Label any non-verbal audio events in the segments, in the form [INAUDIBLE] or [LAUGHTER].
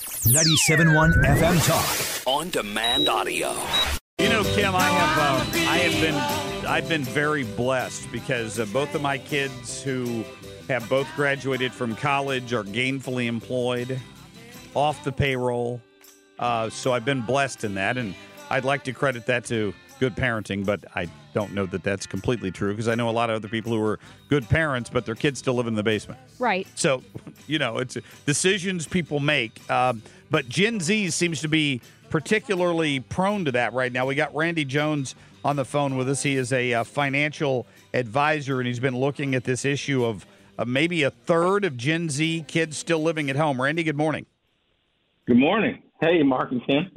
97.1 FM Talk. On demand audio. You know, Kim, I have uh, I have been I've been very blessed because uh, both of my kids who have both graduated from college are gainfully employed, off the payroll. Uh, so I've been blessed in that, and I'd like to credit that to good parenting, but I don't know that that's completely true because I know a lot of other people who are good parents, but their kids still live in the basement. Right. So, you know, it's decisions people make. Um, but Gen Z seems to be particularly prone to that right now. We got Randy Jones on the phone with us. He is a uh, financial advisor, and he's been looking at this issue of uh, maybe a third of Gen Z kids still living at home. Randy, good morning. Good morning. Hey, Marc and Tim.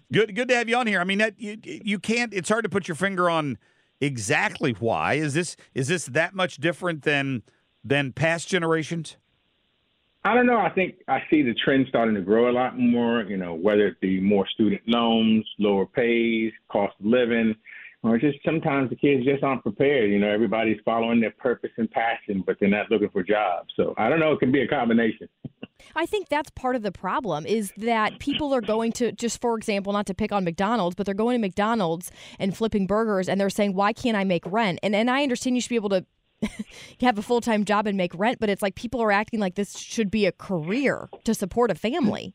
[LAUGHS] Good, good to have you on here. I mean, that you, you can't. It's hard to put your finger on exactly why. Is this is this that much different than than past generations? I don't know. I think I see the trend starting to grow a lot more, you know, whether it be more student loans, lower pays, cost of living, or just sometimes the kids just aren't prepared. You know, everybody's following their purpose and passion, but they're not looking for jobs. So I don't know. It could be a combination. [LAUGHS] I think that's part of the problem is that people are going to just for example, not to pick on McDonald's, but they're going to McDonald's and flipping burgers and they're saying, Why can't I make rent? And and I understand you should be able to [LAUGHS] have a full time job and make rent, but it's like people are acting like this should be a career to support a family.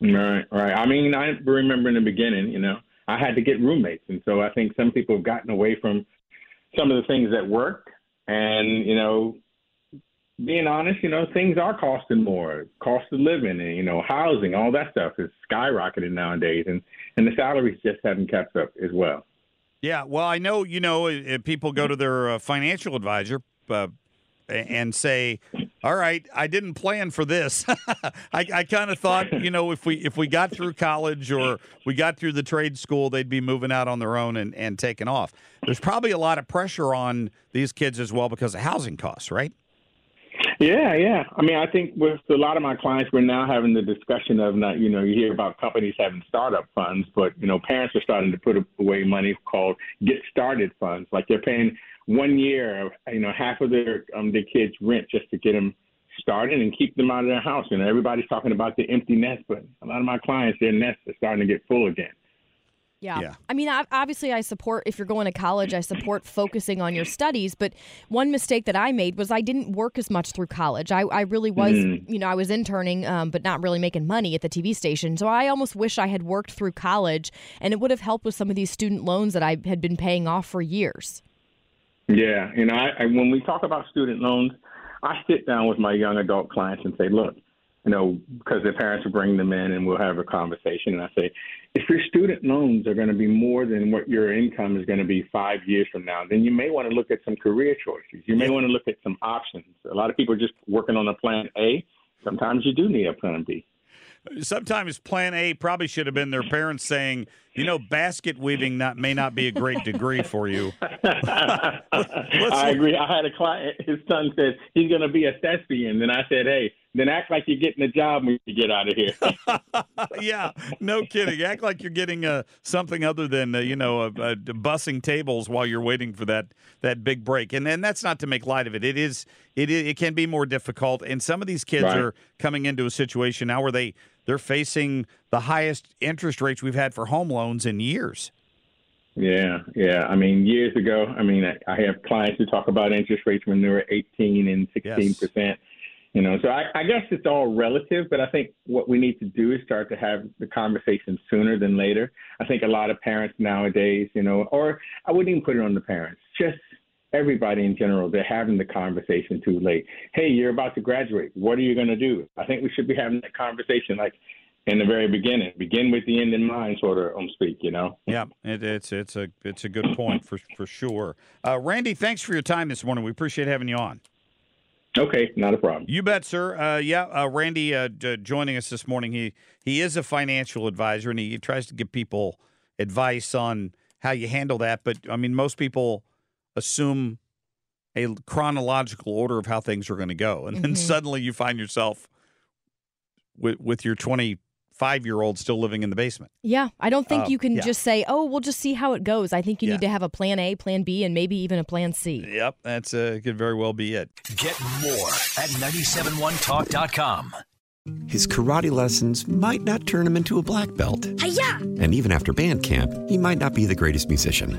Right, right. I mean, I remember in the beginning, you know, I had to get roommates, and so I think some people have gotten away from some of the things that work, and you know, being honest, you know, things are costing more. Cost of living and you know, housing, all that stuff is skyrocketing nowadays, and and the salaries just haven't kept up as well. Yeah, well, I know you know people go to their uh, financial advisor uh, and say, "All right, I didn't plan for this. [LAUGHS] I, I kind of thought, you know, if we if we got through college or we got through the trade school, they'd be moving out on their own and and taking off." There's probably a lot of pressure on these kids as well because of housing costs, right? Yeah, yeah. I mean, I think with a lot of my clients, we're now having the discussion of not, you know, you hear about companies having startup funds, but, you know, parents are starting to put away money called get started funds. Like they're paying one year, of you know, half of their um, their kids' rent just to get them started and keep them out of their house. You know, everybody's talking about the empty nest, but a lot of my clients, their nests are starting to get full again. Yeah. Yeah. I mean, obviously, I support if you're going to college, I support focusing on your studies. But one mistake that I made was I didn't work as much through college. I, I really was, Mm. you know, I was interning, um, but not really making money at the TV station. So I almost wish I had worked through college and it would have helped with some of these student loans that I had been paying off for years. Yeah, you know, I, I, when we talk about student loans, I sit down with my young adult clients and say, look, you know, because their parents will bring them in and we'll have a conversation. And I say, if your student loans are going to be more than what your income is going to be five years from now, then you may want to look at some career choices. You may want to look at some options. A lot of people are just working on a plan A. Sometimes you do need a plan B. Sometimes Plan A probably should have been their parents saying, you know, basket weaving not may not be a great degree for you. [LAUGHS] I agree. I had a client, his son said he's going to be a thespian. Then I said, hey, then act like you're getting a job when you get out of here. [LAUGHS] yeah, no kidding. Act like you're getting uh, something other than uh, you know uh, uh, bussing tables while you're waiting for that that big break. And and that's not to make light of it. It is it it can be more difficult. And some of these kids Right. are coming into a situation now where they they're facing the highest interest rates we've had for home loans in years. Yeah, yeah. I mean, years ago, I mean, I, I have clients who talk about interest rates when they were 18 and 16 percent. You know, so I, I guess it's all relative, but I think what we need to do is start to have the conversation sooner than later. I think a lot of parents nowadays, you know, or I wouldn't even put it on the parents, just everybody in general, they're having the conversation too late. Hey, you're about to graduate. What are you going to do? I think we should be having that conversation like in the very beginning. Begin with the end in mind, sort of, um, speak. You know. Yeah, it, it's it's a it's a good point for for sure. Uh, Randy, thanks for your time this morning. We appreciate having you on. Okay, not a problem. You bet, sir. Uh, yeah, uh, Randy uh, d- joining us this morning. He he is a financial advisor, and he, he tries to give people advice on how you handle that. But I mean, most people assume a chronological order of how things are going to go, and then Mhm. suddenly you find yourself with with your twenty five year old still living in the basement. Yeah, I don't think Uh, you can yeah. just say, "Oh, we'll just see how it goes." I think you Yeah. need to have a plan A, plan B, and maybe even a plan C. Yep, that's uh, could very well be it. Get more at 971talk.com. His karate lessons might not turn him into a black belt. And even after band camp, he might not be the greatest musician.